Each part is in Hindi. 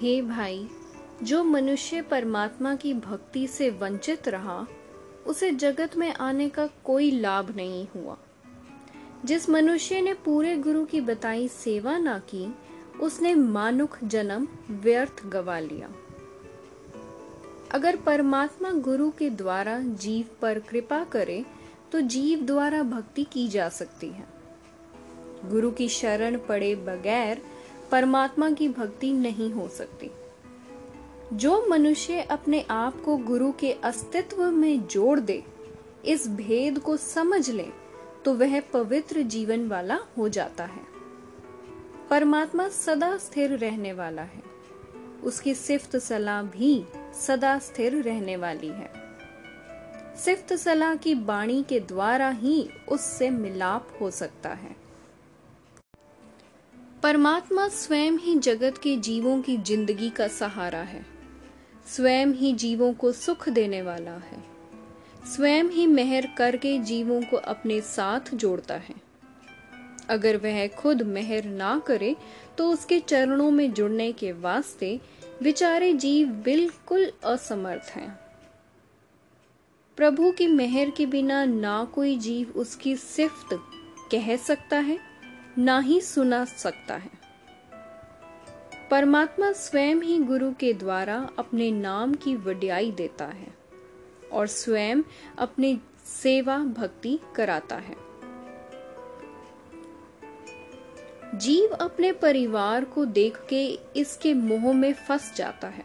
हे भाई, जो मनुष्य परमात्मा की भक्ति से वंचित रहा, उसे जगत में आने का कोई लाभ नहीं हुआ। जिस मनुष्य ने पूरे गुरु की बताई सेवा ना की, उसने मानुख जन्म व्यर्थ गवा लिया। अगर परमात्मा गुरु के द्वारा जीव पर कृपा करे तो जीव द्वारा भक्ति की जा सकती है। गुरु की शरण पड़े बगैर परमात्मा की भक्ति नहीं हो सकती। जो मनुष्य अपने आप को गुरु के अस्तित्व में जोड़ दे, इस भेद को समझ ले तो वह पवित्र जीवन वाला हो जाता है। परमात्मा सदा स्थिर रहने वाला है। उसकी सिफ्त सलाह भी सदा स्थिर रहने वाली है। सिफ्त सलाह की बाणी के द्वारा ही उससे मिलाप हो सकता है। परमात्मा स्वयं ही जगत के जीवों की ज़िंदगी का सहारा है। स्वयं ही जीवों को सुख देने वाला है। स्वयं ही मेहर करके जीवों को अपने साथ जोड़ता है। अगर वह खुद मेहर ना करे तो उसके चरणों में जुड़ने के वास्ते विचारे जीव बिल्कुल असमर्थ हैं। प्रभु की मेहर के बिना ना कोई जीव उसकी सिफ्त कह सकता है। ना ही सुना सकता है। परमात्मा स्वयं ही गुरु के द्वारा अपने नाम की वड्याई देता है और स्वयं अपनी सेवा भक्ति कराता है। जीव अपने परिवार को देख के इसके मोह में फंस जाता है,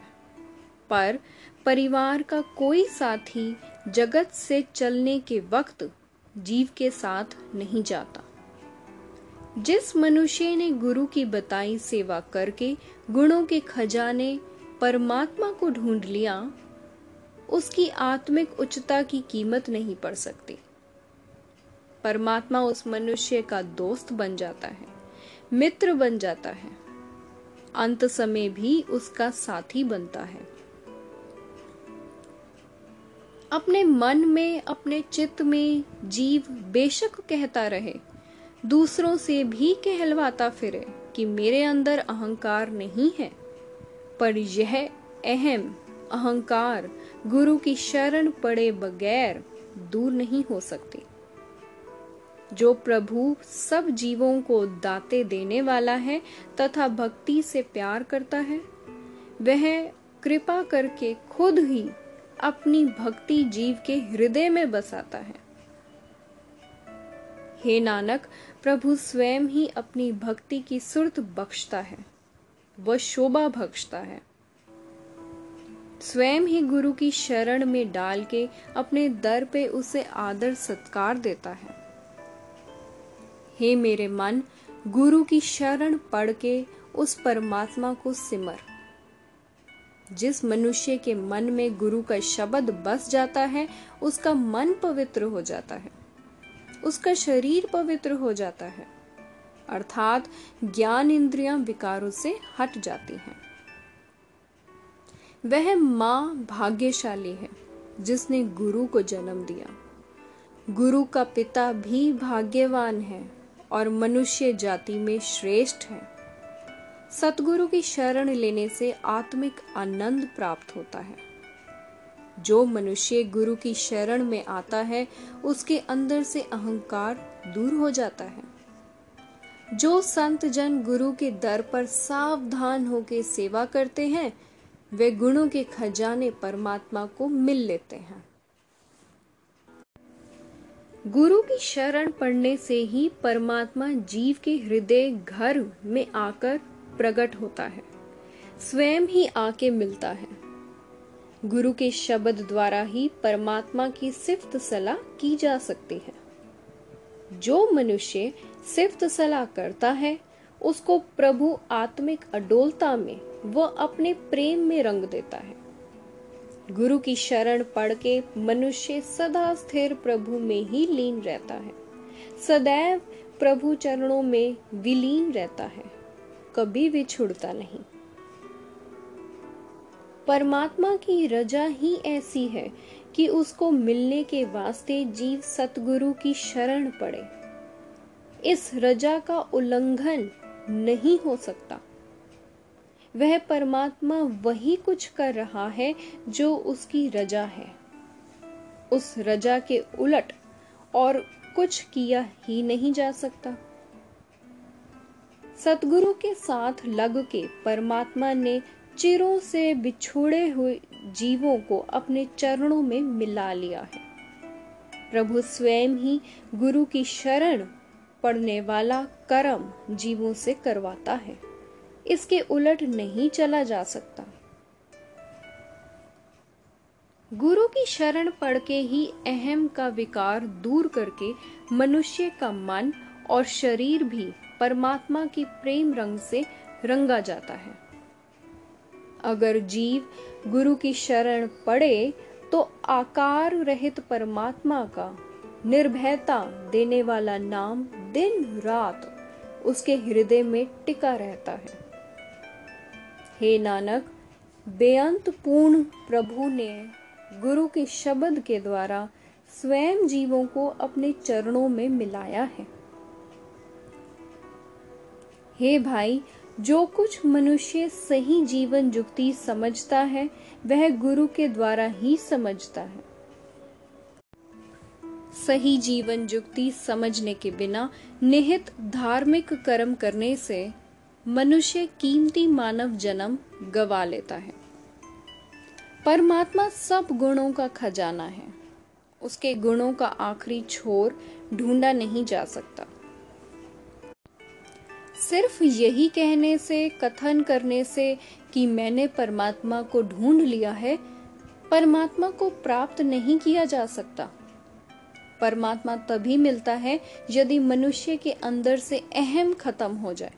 पर परिवार का कोई साथी जगत से चलने के वक्त जीव के साथ नहीं जाता। जिस मनुष्य ने गुरु की बताई सेवा करके गुणों के खजाने परमात्मा को ढूंढ लिया, उसकी आत्मिक उच्चता की कीमत नहीं पड़ सकती। परमात्मा उस मनुष्य का दोस्त बन जाता है, मित्र बन जाता है, अंत समय भी उसका साथी बनता है। अपने मन में, अपने चित्त में जीव बेशक कहता रहे दूसरों से भी कहलवाता फिरे कि मेरे अंदर अहंकार नहीं है। पर यह अहम अहंकार गुरु की शरण पड़े बगैर दूर नहीं हो सकती। जो प्रभु सब जीवों को दाते देने वाला है तथा भक्ति से प्यार करता है, वह कृपा करके खुद ही अपनी भक्ति जीव के हृदय में बसाता है। हे नानक प्रभु स्वयं ही अपनी भक्ति की सुरत बख्शता है। वह शोभा बख्शता है। स्वयं ही गुरु की शरण में डाल के अपने दर पे उसे आदर सत्कार देता है। हे मेरे मन, गुरु की शरण पढ़ के उस परमात्मा को सिमर। जिस मनुष्य के मन में गुरु का शब्द बस जाता है, उसका मन पवित्र हो जाता है। उसका शरीर पवित्र हो जाता है। अर्थात ज्ञान इंद्रियाँ विकारों से हट जाती हैं। वह माँ भाग्यशाली है, जिसने गुरु को जन्म दिया। गुरु का पिता भी भाग्यवान है और मनुष्य जाति में श्रेष्ठ है। सतगुरु की शरण लेने से आत्मिक आनंद प्राप्त होता है। जो मनुष्य गुरु की शरण में आता है, उसके अंदर से अहंकार दूर हो जाता है। जो संत जन गुरु के दर पर सावधान होकर सेवा करते हैं, वे गुणों के खजाने परमात्मा को मिल लेते हैं। गुरु की शरण पड़ने से ही परमात्मा जीव के हृदय घर में आकर प्रकट होता है। स्वयं ही आके मिलता है। गुरु के शब्द द्वारा ही परमात्मा की सिफ्त सलाह की जा सकती है। जो मनुष्य सिफ्त सलाह करता है, उसको प्रभु आत्मिक अडोलता में व अपने प्रेम में रंग देता है। गुरु की शरण पढ़ के मनुष्य सदा स्थिर प्रभु में ही लीन रहता है। सदैव प्रभु चरणों में विलीन रहता है। कभी भी छुड़ता नहीं। परमात्मा की रजा ही ऐसी है कि उसको मिलने के वास्ते जीव सतगुरु की शरण पड़े। इस रजा का उल्लंघन नहीं हो सकता। वह परमात्मा वही कुछ कर रहा है जो उसकी रजा है। उस रजा के उलट और कुछ किया ही नहीं जा सकता। सतगुरु के साथ लग के परमात्मा ने चिरों से बिछुड़े हुए जीवों को अपने चरणों में मिला लिया है। प्रभु स्वयं ही गुरु की शरण पड़ने वाला कर्म जीवों से करवाता है। इसके उलट नहीं चला जा सकता। गुरु की शरण पढ़ के ही अहम का विकार दूर करके मनुष्य का मन और शरीर भी परमात्मा की प्रेम रंग से रंगा जाता है। अगर जीव गुरु की शरण पड़े तो आकार रहित परमात्मा का निर्भयता देने वाला नाम दिन रात उसके हृदय में टिका रहता है। हे नानक बेअंत पूर्ण प्रभु ने गुरु के शब्द के द्वारा स्वयं जीवों को अपने चरणों में मिलाया है। हे भाई जो कुछ मनुष्य सही जीवन जुक्ति समझता है, वह गुरु के द्वारा ही समझता है। सही जीवन जुक्ति समझने के बिना, निहित धार्मिक कर्म करने से मनुष्य कीमती मानव जन्म गवा लेता है। परमात्मा सब गुणों का खजाना है। उसके गुणों का आखिरी छोर ढूंढा नहीं जा सकता। सिर्फ़ यही कहने से, कथन करने से कि मैंने परमात्मा को ढूंढ लिया है, परमात्मा को प्राप्त नहीं किया जा सकता। परमात्मा तभी मिलता है यदि मनुष्य के अंदर से अहम खत्म हो जाए।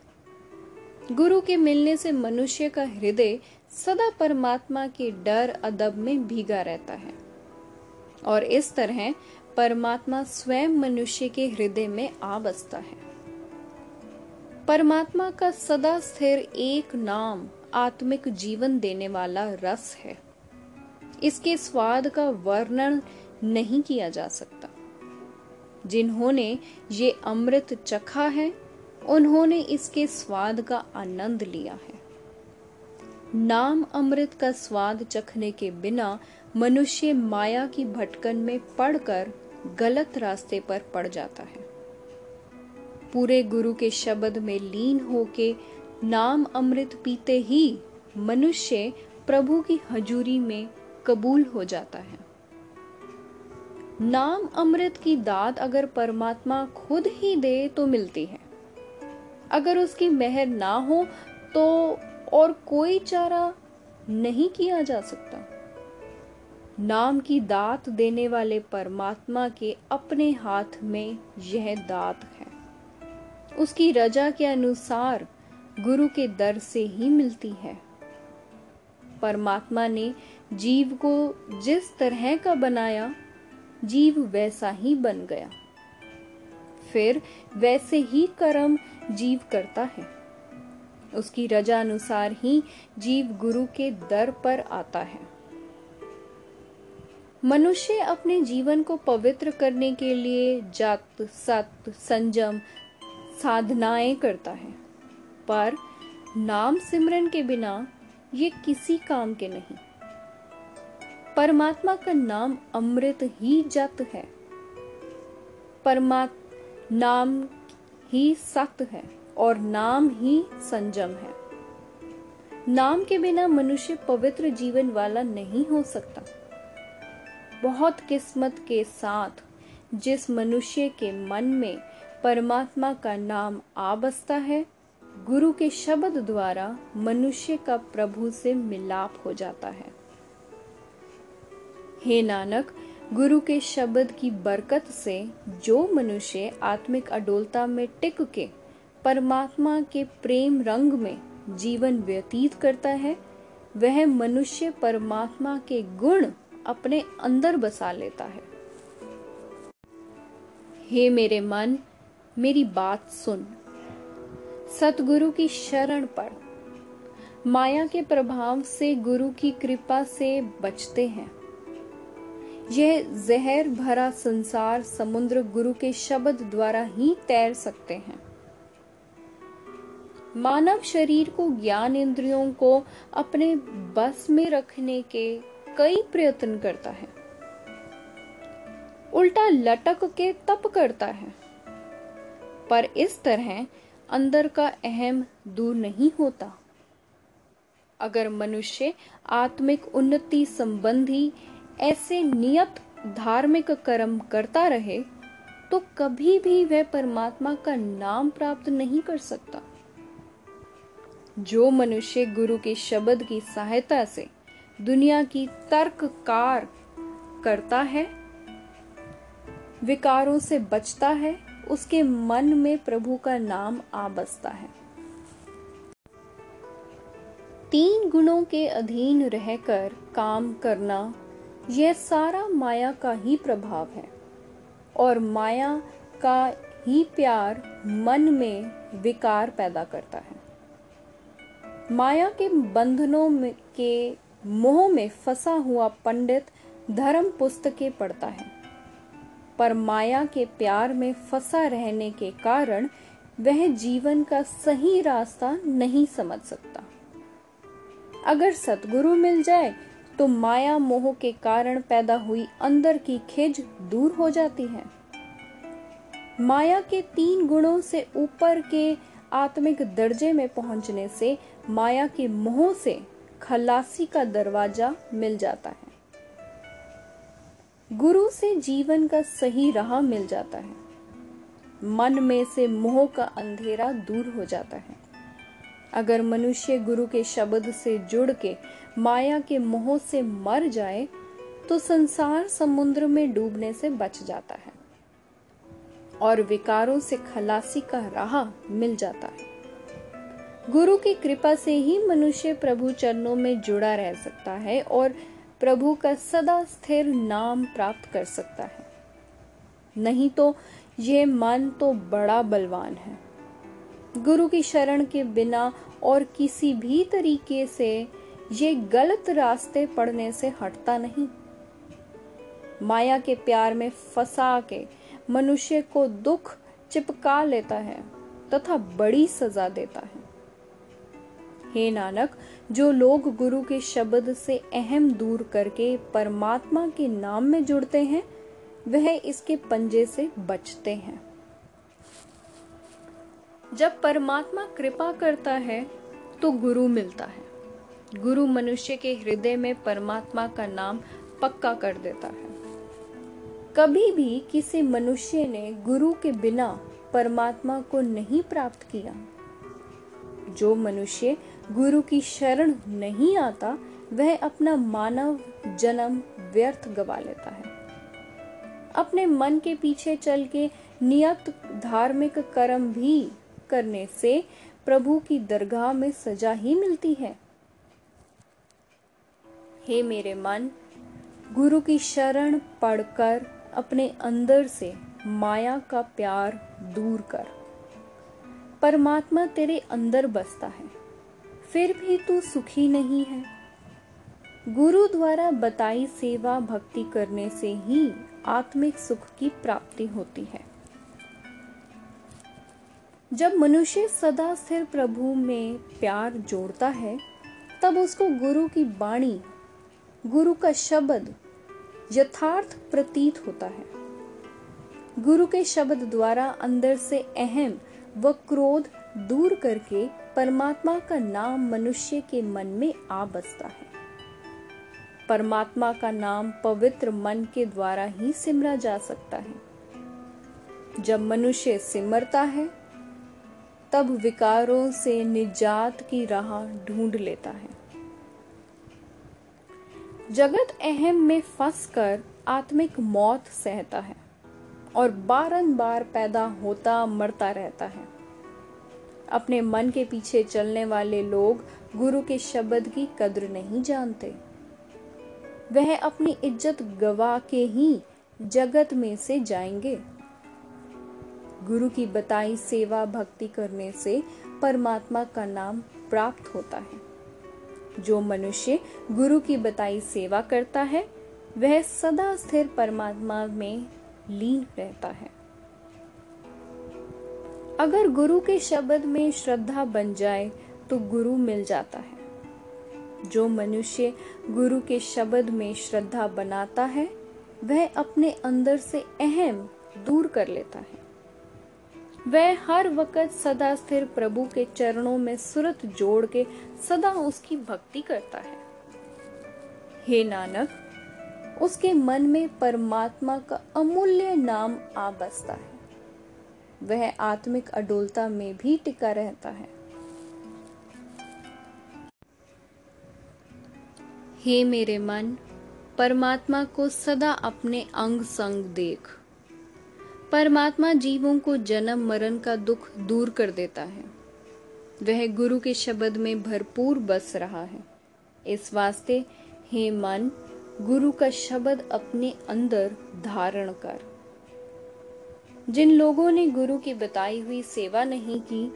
गुरु के मिलने से मनुष्य का हृदय सदा परमात्मा के डर, अदब में भीगा रहता है। और इस तरह परमात्मा स्वयं मनुष्य के हृदय में आ बसता है। परमात्मा का सदा स्थिर एक नाम आत्मिक जीवन देने वाला रस है। इसके स्वाद का वर्णन नहीं किया जा सकता। जिन्होंने ये अमृत चखा है, उन्होंने इसके स्वाद का आनंद लिया है। नाम अमृत का स्वाद चखने के बिना मनुष्य माया की भटकन में पड़कर गलत रास्ते पर पड़ जाता है। पूरे गुरु के शब्द में लीन होके नाम अमृत पीते ही मनुष्य प्रभु की हजूरी में कबूल हो जाता है। नाम अमृत की दात अगर परमात्मा खुद ही दे तो मिलती है। अगर उसकी मेहर ना हो तो और कोई चारा नहीं किया जा सकता। नाम की दात देने वाले परमात्मा के अपने हाथ में यह दात है। उसकी रजा के अनुसार गुरु के दर से ही मिलती है। परमात्मा ने जीव को जिस तरह का बनाया, जीव वैसा ही बन गया। फिर वैसे ही कर्म जीव करता है। उसकी रजा अनुसार ही जीव गुरु के दर पर आता है। मनुष्य अपने जीवन को पवित्र करने के लिए जात, सत संजम साधनाएँ करता है। पर नाम सिमरन के बिना ये किसी काम के नहीं। परमात्मा का नाम अमृत ही जत है। परमात्मा नाम ही सख्त है और नाम ही संजम है। नाम के बिना मनुष्य पवित्र जीवन वाला नहीं हो सकता। बहुत किस्मत के साथ जिस मनुष्य के मन में परमात्मा का नाम आ बसता है। गुरु के शब्द द्वारा मनुष्य का प्रभु से मिलाप हो जाता है। हे नानक, गुरु के शब्द की बरकत से जो मनुष्य आत्मिक अडोलता में टिक के परमात्मा के प्रेम रंग में जीवन व्यतीत करता है, वह मनुष्य परमात्मा के गुण अपने अंदर बसा लेता है। हे मेरे मन मेरी बात सुन। सतगुरु की शरण पढ़। माया के प्रभाव से गुरु की कृपा से बचते हैं। यह जहर भरा संसार समुद्र गुरु के शब्द द्वारा ही तैर सकते हैं। मानव शरीर को ज्ञान इंद्रियों को अपने बस में रखने के कई प्रयत्न करता है। उल्टा लटक के तप करता है। पर इस तरह अंदर का अहम दूर नहीं होता। अगर मनुष्य आत्मिक उन्नति संबंधी ऐसे नियत धार्मिक कर्म करता रहे तो कभी भी वह परमात्मा का नाम प्राप्त नहीं कर सकता। जो मनुष्य गुरु के शब्द की सहायता से दुनिया की तर्ककार करता है, विकारों से बचता है उसके मन में प्रभु का नाम आ बसता है। तीन गुणों के अधीन रहकर काम करना, यह सारा माया का ही प्रभाव है। और माया का ही प्यार मन में विकार पैदा करता है। माया के बंधनों में के मोह में फंसा हुआ पंडित धर्म पुस्तकें पढ़ता है। पर माया के प्यार में फंसा रहने के कारण वह जीवन का सही रास्ता नहीं समझ सकता। अगर सतगुरु मिल जाए तो माया मोह के कारण पैदा हुई अंदर की खिज दूर हो जाती है। माया के तीन गुणों से ऊपर के आत्मिक दर्जे में पहुँचने से माया के मोह से खलासी का दरवाज़ा मिल जाता है। गुरु से जीवन का सही राह मिल जाता है। मन में से मोह का अंधेरा दूर हो जाता है। अगर मनुष्य गुरु के शब्द से जुड़ के, माया के मोह से मर जाए तो संसार समुद्र में डूबने से बच जाता है। और विकारों से खलासी का राह मिल जाता है। गुरु की कृपा से ही मनुष्य प्रभु चरणों में जुड़ा रह सकता है और प्रभु का सदा स्थिर नाम प्राप्त कर सकता है। नहीं तो ये मन तो बड़ा बलवान है। गुरु की शरण के बिना और किसी भी तरीके से ये गलत रास्ते पड़ने से हटता नहीं। माया के प्यार में फंसा के मनुष्य को दुख चिपका लेता है तथा बड़ी सजा देता है। हे नानक, जो लोग गुरु के शब्द से अहम दूर करके परमात्मा के नाम में जुड़ते हैं, वह इसके पंजे से बचते हैं। जब परमात्मा कृपा करता है तो गुरु मिलता है। गुरु मनुष्य के हृदय में परमात्मा का नाम पक्का कर देता है। कभी भी किसी मनुष्य ने गुरु के बिना परमात्मा को नहीं प्राप्त किया। जो मनुष्य गुरु की शरण नहीं आता, वह अपना मानव जन्म व्यर्थ गवा लेता है। अपने मन के पीछे चल के नियत धार्मिक कर्म भी करने से प्रभु की दरगाह में सजा ही मिलती है। हे मेरे मन, गुरु की शरण पढ़कर अपने अंदर से माया का प्यार दूर कर। परमात्मा तेरे अंदर बसता है। फिर भी तू सुखी नहीं है। गुरु द्वारा बताई सेवा भक्ति करने से ही आत्मिक सुख की प्राप्ति होती है। जब मनुष्य सदा स्थिर प्रभु में प्यार जोड़ता है, तब उसको गुरु की वाणी, गुरु का शब्द यथार्थ प्रतीत होता है। गुरु के शब्द द्वारा अंदर से अहम व क्रोध दूर करके परमात्मा का नाम मनुष्य के मन में आ बसता है। परमात्मा का नाम पवित्र मन के द्वारा ही सिमरा जा सकता है। जब मनुष्य सिमरता है, तब विकारों से निजात की राह ढूंढ लेता है। जगत अहम में फंसकर आत्मिक मौत सहता है और बारंबार पैदा होता मरता रहता है। अपने मन के पीछे चलने वाले लोग गुरु के शब्द की कद्र नहीं जानते। वह अपनी इज़्ज़त गवा के ही जगत में से जाएँगे। गुरु की बताई सेवा भक्ति करने से परमात्मा का नाम प्राप्त होता है। जो मनुष्य गुरु की बताई सेवा करता है, वह सदा स्थिर परमात्मा में लीन रहता है। अगर गुरु के शब्द में श्रद्धा बन जाए तो गुरु मिल जाता है। जो मनुष्य गुरु के शब्द में श्रद्धा बनाता है, वह अपने अंदर से अहम दूर कर लेता है। वह हर वक्त सदा स्थिर प्रभु के चरणों में सुरत जोड़ के सदा उसकी भक्ति करता है। हे नानक, उसके मन में परमात्मा का अमूल्य नाम आ बसता है। वह आत्मिक अडोलता में भी टिका रहता है। हे मेरे मन, परमात्मा को सदा अपने अंग संग देख। परमात्मा जीवों को जन्म मरण का दुख दूर कर देता है। वह गुरु के शब्द में भरपूर बस रहा है। इस वास्ते, हे मन, गुरु का शब्द अपने अंदर धारण कर। जिन लोगों ने गुरु की बताई हुई सेवा नहीं की,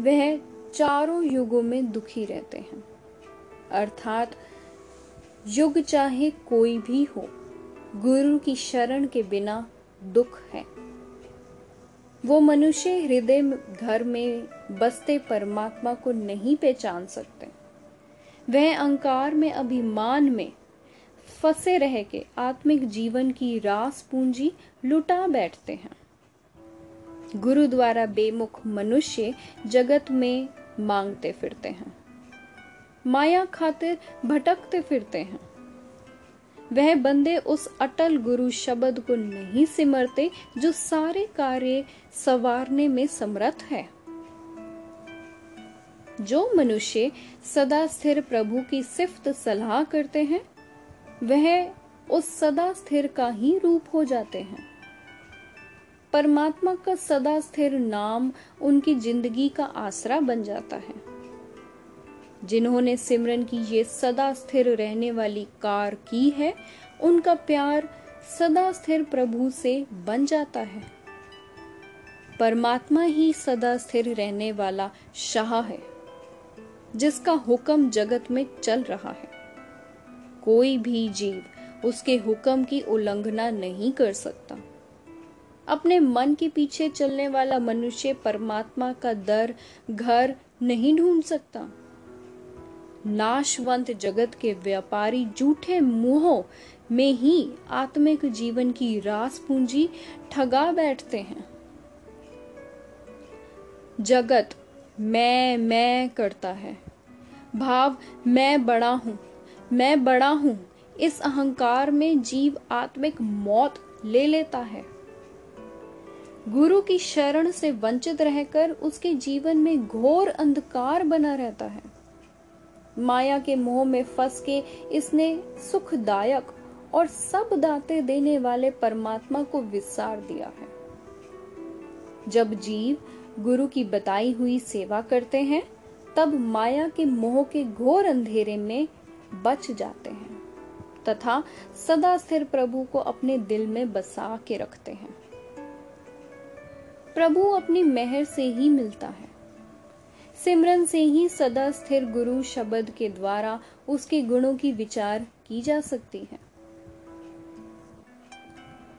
वह चारों युगों में दुखी रहते हैं। अर्थात, युग चाहे कोई भी हो, गुरु की शरण के बिना दुख है। वो मनुष्य हृदय घर में बसते परमात्मा को नहीं पहचान सकते। वह अहंकार में, अभिमान में फंसे रह के आत्मिक जीवन की रास पूंजी लुटा बैठते हैं। गुरु द्वारा बेमुख मनुष्य जगत में मांगते फिरते हैं। माया खातिर भटकते फिरते हैं। वह बंदे उस अटल गुरु शब्द को नहीं सिमरते जो सारे कार्य सवारने में समर्थ है। जो मनुष्य सदा स्थिर प्रभु की सिफ्त सलाह करते हैं, वह उस सदा स्थिर का ही रूप हो जाते हैं। परमात्मा का सदा स्थिर नाम उनकी ज़िंदगी का आसरा बन जाता है। जिन्होंने सिमरन की ये सदा स्थिर रहने वाली कार की है, उनका प्यार सदा स्थिर प्रभु से बन जाता है। परमात्मा ही सदा स्थिर रहने वाला शाह है, जिसका हुक्म जगत में चल रहा है। कोई भी जीव उसके हुक्म की उल्लंघना नहीं कर सकता। अपने मन के पीछे चलने वाला मनुष्य परमात्मा का दर, घर नहीं ढूंढ सकता। नाशवंत जगत के व्यापारी झूठे मुंहों में ही आत्मिक जीवन की रास पूंजी ठगा बैठते हैं। जगत मैं मैं करता है। भाव, मैं बड़ा हूँ, मैं बड़ा हूँ। इस अहंकार में जीव आत्मिक मौत ले लेता है। गुरु की शरण से वंचित रहकर उसके जीवन में घोर अंधकार बना रहता है। माया के मोह में फंस के इसने सुखदायक और सब दाते देने वाले परमात्मा को विसार दिया है। जब जीव गुरु की बताई हुई सेवा करते हैं, तब माया के मोह के घोर अंधेरे में बच जाते हैं तथा सदा स्थिर प्रभु को अपने दिल में बसा के रखते हैं। प्रभु अपनी मेहर से ही मिलता है। सिमरन से ही सदा स्थिर गुरु शब्द के द्वारा उसके गुणों की विचार की जा सकती है।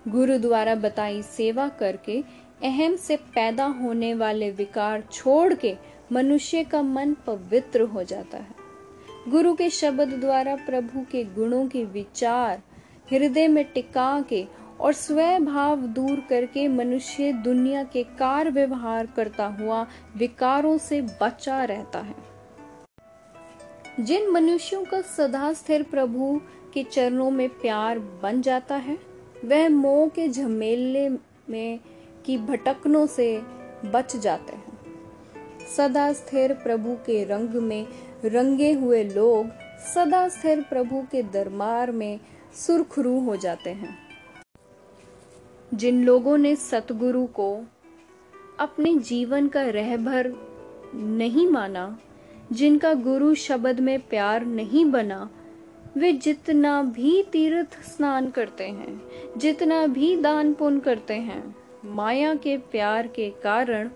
गुरु द्वारा बताई सेवा करके अहम से पैदा होने वाले विकार छोड़ के मनुष्य का मन पवित्र हो जाता है। गुरु के शब्द द्वारा प्रभु के गुणों के विचार हृदय में टिका के और स्वभाव दूर करके मनुष्य दुनिया के कार व्यवहार करता हुआ विकारों से बचा रहता है। जिन मनुष्यों का सदा स्थिर प्रभु के चरणों में प्यार बन जाता है, वह मोह के झमेले में की भटकनों से बच जाते हैं। सदा स्थिर प्रभु के रंग में रंगे हुए लोग सदा स्थिर प्रभु के दरबार में सुरखरू हो जाते हैं। जिन लोगों ने सतगुरु को अपने जीवन का रहभर नहीं माना, जिनका गुरु शब्द में प्यार नहीं बना, वे जितना भी तीर्थ स्नान करते हैं, जितना भी दान पुण्य करते हैं, माया के प्यार के कारण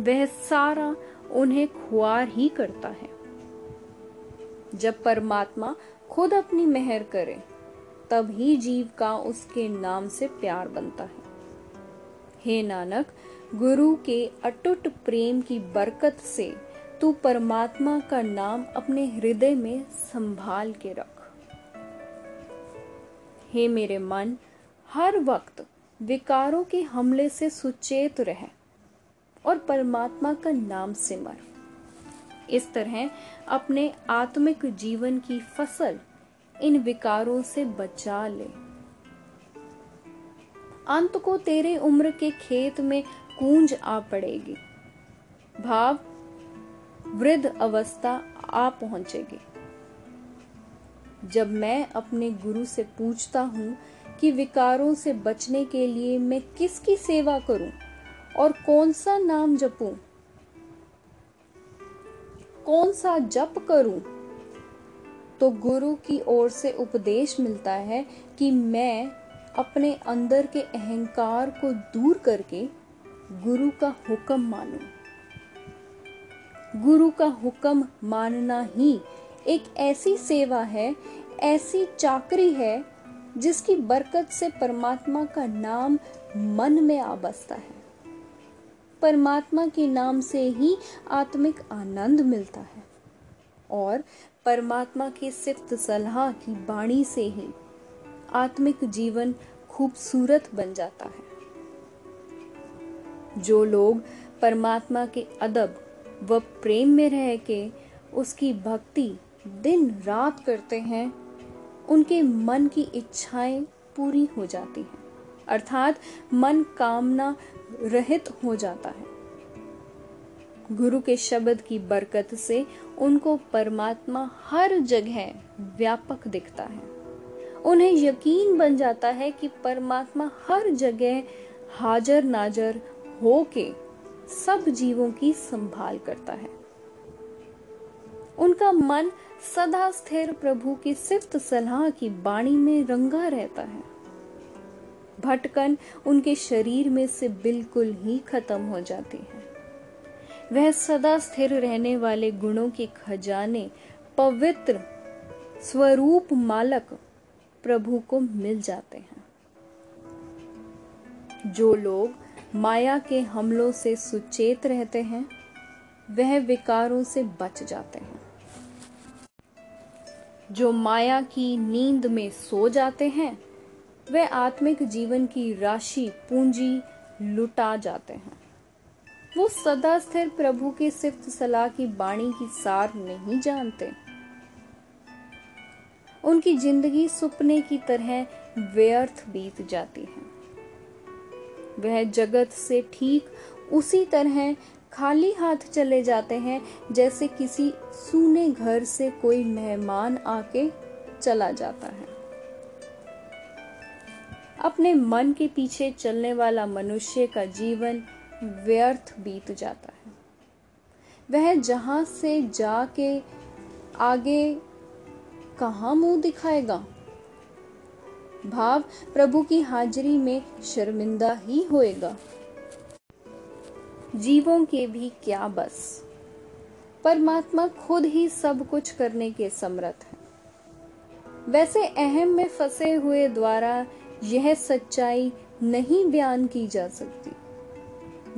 वह सारा उन्हें खुआर ही करता है। जब परमात्मा खुद अपनी मेहर करे तब ही जीव का उसके नाम से प्यार बनता है। हे नानक, गुरु के अटूट प्रेम की बरकत से तू परमात्मा का नाम अपने हृदय में संभाल के रख। हे मेरे मन, हर वक्त विकारों के हमले से सुचेत रहे और परमात्मा का नाम सिमर। इस तरह अपने आत्मिक जीवन की फ़सल इन विकारों से बचा ले। अंत को तेरे उम्र के खेत में कूंज आ पड़ेगी। भाव, वृद्ध अवस्था आ पहुंचेगी। जब मैं अपने गुरु से पूछता हूँ कि विकारों से बचने के लिए मैं किसकी सेवा करूँ और कौन सा नाम जपूं, कौन सा जप करूँ तो गुरु की ओर से उपदेश मिलता है कि मैं अपने अंदर के अहंकार को दूर करके गुरु का हुक्म मानूं। गुरु का हुक्म मानना ही एक ऐसी सेवा है, ऐसी चाकरी है, जिसकी बरकत से परमात्मा का नाम मन में आ बसता है। परमात्मा के नाम से ही आत्मिक आनंद मिलता है और परमात्मा की सिफ्त सलाह की बाणी से ही आत्मिक जीवन खूबसूरत बन जाता है। जो लोग परमात्मा के अदब व प्रेम में रह के उसकी भक्ति दिन रात करते हैं, उनके मन की इच्छाएँ पूरी हो जाती हैं। अर्थात मन कामना रहित हो जाता है। गुरु के शब्द की बरकत से उनको परमात्मा हर जगह व्यापक दिखता है। उन्हें यकीन बन जाता है कि परमात्मा हर जगह हाजर नाजर होके सब जीवों की संभाल करता है। उनका मन सदा स्थिर प्रभु की सिफ्त सलाह की बाणी में रंगा रहता है। भटकन उनके शरीर में से बिल्कुल ही खत्म हो जाती है। वह सदा स्थिर रहने वाले गुणों के खजाने, पवित्र स्वरूप मालक प्रभु को मिल जाते हैं। जो लोग माया के हमलों से सुचेत रहते हैं, वह विकारों से बच जाते हैं। जो माया की नींद में सो जाते हैं वे आत्मिक जीवन की राशि पूंजी लुटा जाते हैं। वो सदा स्थिर प्रभु के सिफ्त सलाह की बाणी की सार नहीं जानते। उनकी ज़िंदगी सुपने की तरह व्यर्थ बीत जाती है। वह जगत से ठीक उसी तरह खाली हाथ चले जाते हैं, जैसे किसी सूने घर से कोई मेहमान आके चला जाता है। अपने मन के पीछे चलने वाला मनुष्य का जीवन व्यर्थ बीत जाता है। वह जहाँ से जाके आगे कहा मुँह दिखाएगा? भाव प्रभु की हाजिरी में शर्मिंदा ही होएगा। जीवों के भी क्या बस? परमात्मा खुद ही सब कुछ करने के समर्थ है। वैसे अहम में फंसे हुए द्वारा यह सच्चाई नहीं बयान की जा सकती।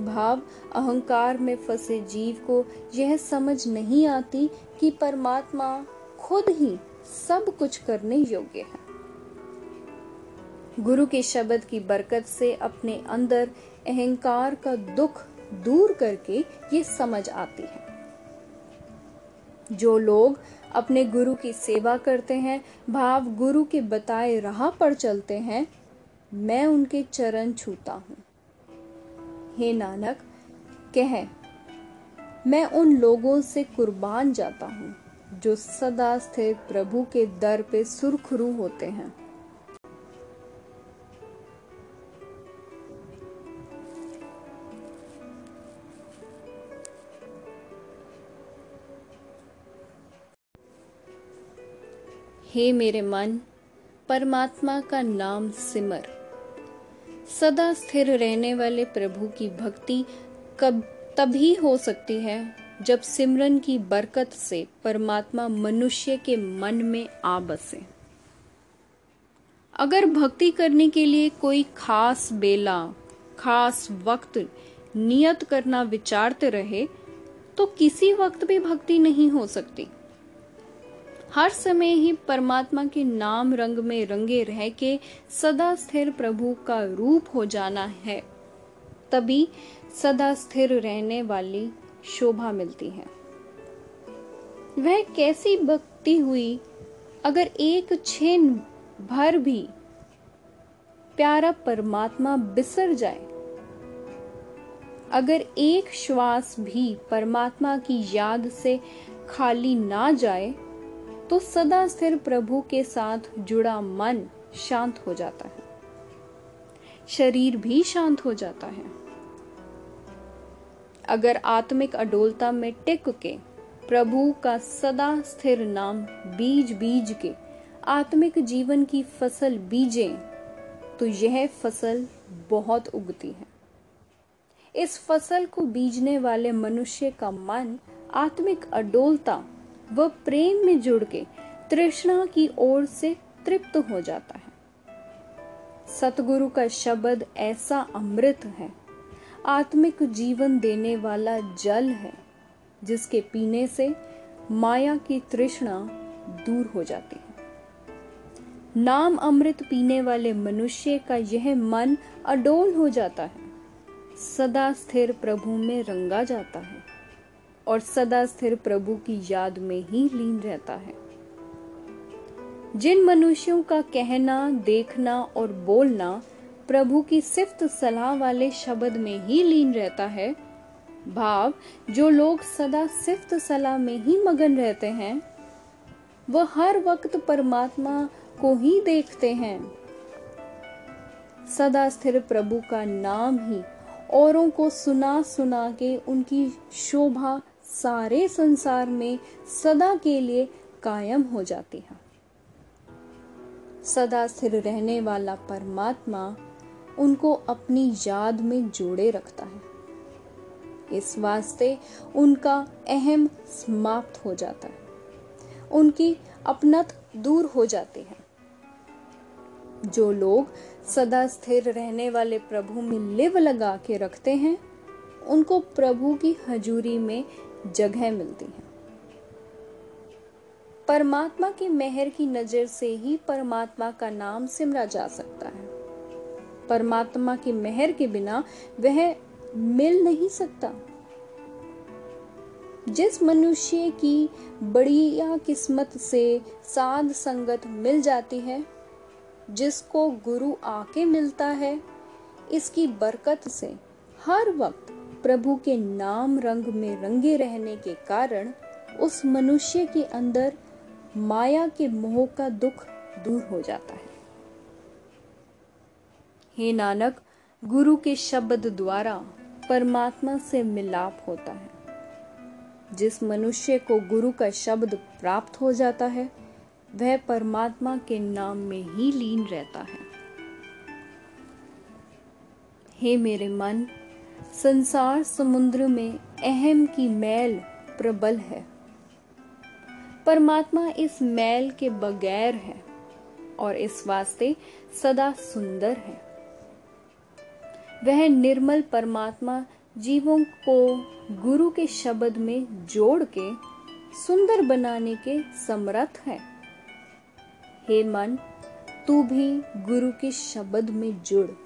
भाव अहंकार में फंसे जीव को यह समझ नहीं आती कि परमात्मा खुद ही सब कुछ करने योग्य है। गुरु के शब्द की बरकत से अपने अंदर अहंकार का दुख दूर करके ये समझ आती है। जो लोग अपने गुरु की सेवा करते हैं, भाव गुरु के बताए राह पर चलते हैं, मैं उनके चरण छूता हूँ। हे नानक, कह, मैं उन लोगों से कुर्बान जाता हूँ, जो सदा स्थिर प्रभु के दर पे सुरखरू होते हैं। हे मेरे मन, परमात्मा का नाम सिमर। सदा स्थिर रहने वाले प्रभु की भक्ति कब, तभी हो सकती है, जब सिमरन की बरकत से परमात्मा मनुष्य के मन में आ बसे। अगर भक्ति करने के लिए कोई खास बेला, खास वक्त नियत करना विचारते रहे तो किसी वक्त भी भक्ति नहीं हो सकती। हर समय ही परमात्मा के नाम रंग में रंगे रह के सदा स्थिर प्रभु का रूप हो जाना है। तभी सदा स्थिर रहने वाली शोभा मिलती है। वह कैसी भक्ति हुई, अगर एक छेन भर भी प्यारा परमात्मा बिसर जाए। अगर एक श्वास भी परमात्मा की याद से खाली ना जाए तो सदा स्थिर प्रभु के साथ जुड़ा मन शांत हो जाता है। शरीर भी शांत हो जाता है। अगर आत्मिक अडोलता में टिक के प्रभु का सदा स्थिर नाम बीज बीज के आत्मिक जीवन की फ़सल बीजे तो यह फ़सल बहुत उगती है। इस फ़सल को बीजने वाले मनुष्य का मन आत्मिक अडोलता व प्रेम में जुड़ के तृष्णा की ओर से तृप्त हो जाता है। सतगुरु का शब्द ऐसा अमृत है। आत्मिक जीवन देने वाला जल है, जिसके पीने से माया की तृष्णा दूर हो जाती है। नाम अमृत पीने वाले मनुष्य का यह मन अडोल हो जाता है। सदा स्थिर प्रभु में रंगा जाता है। और सदा स्थिर प्रभु की याद में ही लीन रहता है। जिन मनुष्यों का कहना, देखना और बोलना प्रभु की सिफ्त सलाह वाले शब्द में ही लीन रहता है, भाव जो लोग सदा सिफ्त सलाह में ही मगन रहते हैं, वह हर वक्त परमात्मा को ही देखते हैं। सदा स्थिर प्रभु का नाम ही औरों को सुना सुना के उनकी शोभा सारे संसार में सदा के लिए कायम हो जाती है। सदा स्थिर रहने वाला परमात्मा उनको अपनी याद में जोड़े रखता है। इस वास्ते उनका अहम समाप्त हो जाता है। उनकी अपनत दूर हो जाती है। जो लोग सदा स्थिर रहने वाले प्रभु में लिव लगा के रखते हैं, उनको प्रभु की हजूरी में जगह मिलती है। परमात्मा की मेहर की नज़र से ही परमात्मा का नाम सिमरा जा सकता है। परमात्मा की मेहर के बिना वह मिल नहीं सकता। जिस मनुष्य की बढ़िया किस्मत से साध संगत मिल जाती है, जिसको गुरु आके मिलता है, इसकी बरकत से हर वक्त प्रभु के नाम रंग में रंगे रहने के कारण उस मनुष्य के अंदर माया के मोह का दुख दूर हो जाता है। हे नानक, गुरु के शब्द द्वारा परमात्मा से मिलाप होता है। जिस मनुष्य को गुरु का शब्द प्राप्त हो जाता है, वह परमात्मा के नाम में ही लीन रहता है। हे मेरे मन संसार समुद्र में अहम की मैल प्रबल है। परमात्मा इस मैल के बगैर है और इस वास्ते सदा सुंदर है। वह निर्मल परमात्मा जीवों को गुरु के शब्द में जोड़ के सुंदर बनाने के समर्थ है। हे मन, तू भी गुरु के शब्द में जुड़।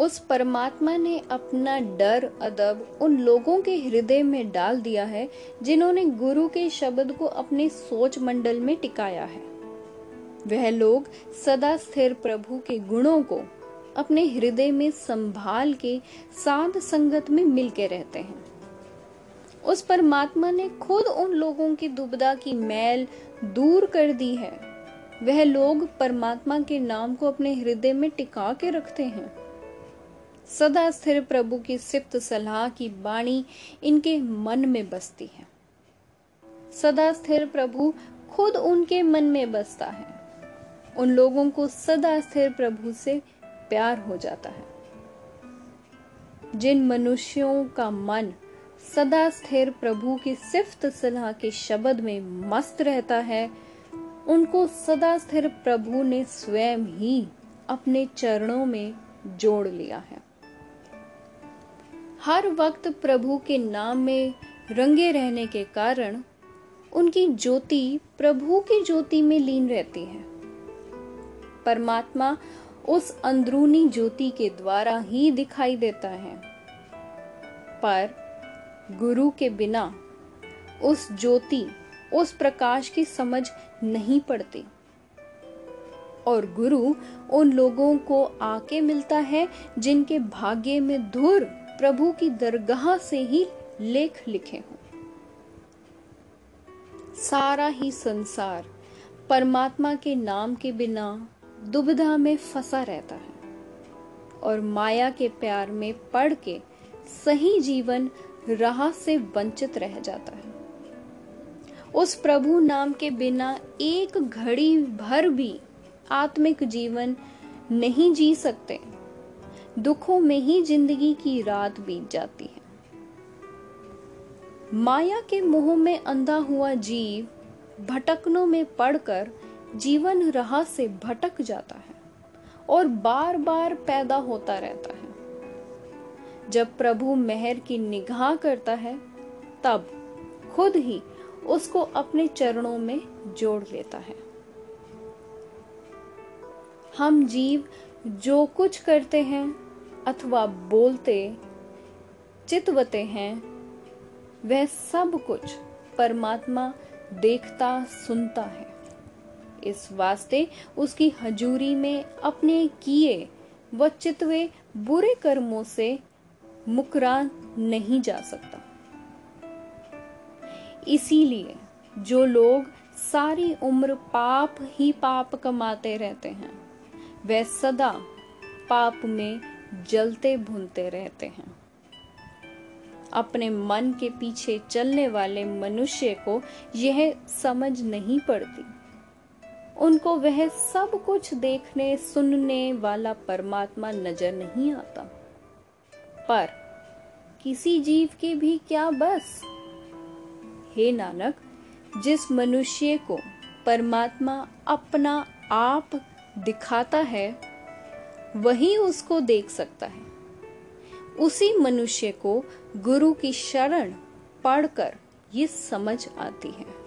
उस परमात्मा ने अपना डर, अदब उन लोगों के हृदय में डाल दिया है, जिन्होंने गुरु के शब्द को अपने सोच मंडल में टिकाया है। वह लोग सदा स्थिर प्रभु के गुणों को अपने हृदय में संभाल के साध संगत में मिलके रहते हैं। उस परमात्मा ने खुद उन लोगों की दुबदा की मैल दूर कर दी है। वह लोग परमात्मा के नाम को अपने हृदय में टिका के रखते हैं। सदा स्थिर प्रभु की सिफ्त सलाह की बाणी इनके मन में बसती है। सदा स्थिर प्रभु खुद उनके मन में बसता है। उन लोगों को सदा स्थिर प्रभु से प्यार हो जाता है। जिन मनुष्यों का मन सदा स्थिर प्रभु की सिफ्त सलाह के शब्द में मस्त रहता है, उनको सदा स्थिर प्रभु ने स्वयं ही अपने चरणों में जोड़ लिया है। हर वक्त प्रभु के नाम में रंगे रहने के कारण उनकी ज्योति प्रभु की ज्योति में लीन रहती है। परमात्मा उस अंदरूनी ज्योति के द्वारा ही दिखाई देता है। पर गुरु के बिना उस ज्योति, उस प्रकाश की समझ नहीं पड़ती। और गुरु उन लोगों को आके मिलता है जिनके भाग्य में धुर प्रभु की दरगाह से ही लेख लिखे हों। सारा ही संसार परमात्मा के नाम के बिना दुविधा में फंसा रहता है और माया के प्यार में पड़ के सही जीवन राह से वंचित रह जाता है। उस प्रभु नाम के बिना एक घड़ी भर भी आत्मिक जीवन नहीं जी सकते। दुखों में ही ज़िंदगी की रात बीत जाती है। माया के मोह में अंधा हुआ जीव भटकनों में पड़कर जीवन राह से भटक जाता है और बार बार पैदा होता रहता है। जब प्रभु मेहर की निगाह करता है, तब खुद ही उसको अपने चरणों में जोड़ लेता है। हम जीव जो कुछ करते हैं अथवा बोलते, चितवते हैं, वह सब कुछ परमात्मा देखता, सुनता है। इस वास्ते उसकी हजूरी में अपने किए व चितवे बुरे कर्मों से मुकरा नहीं जा सकता। इसीलिए जो लोग सारी उम्र पाप ही पाप कमाते रहते हैं वे सदा पाप में जलते भूनते रहते हैं। अपने मन के पीछे चलने वाले मनुष्य को यह समझ नहीं पड़ती। उनको वह सब कुछ देखने, सुनने वाला परमात्मा नज़र नहीं आता। पर किसी जीव की भी क्या बस? हे नानक, जिस मनुष्य को परमात्मा अपना आप दिखाता है वही उसको देख सकता है। उसी मनुष्य को गुरु की शरण पढ़कर ये समझ आती है।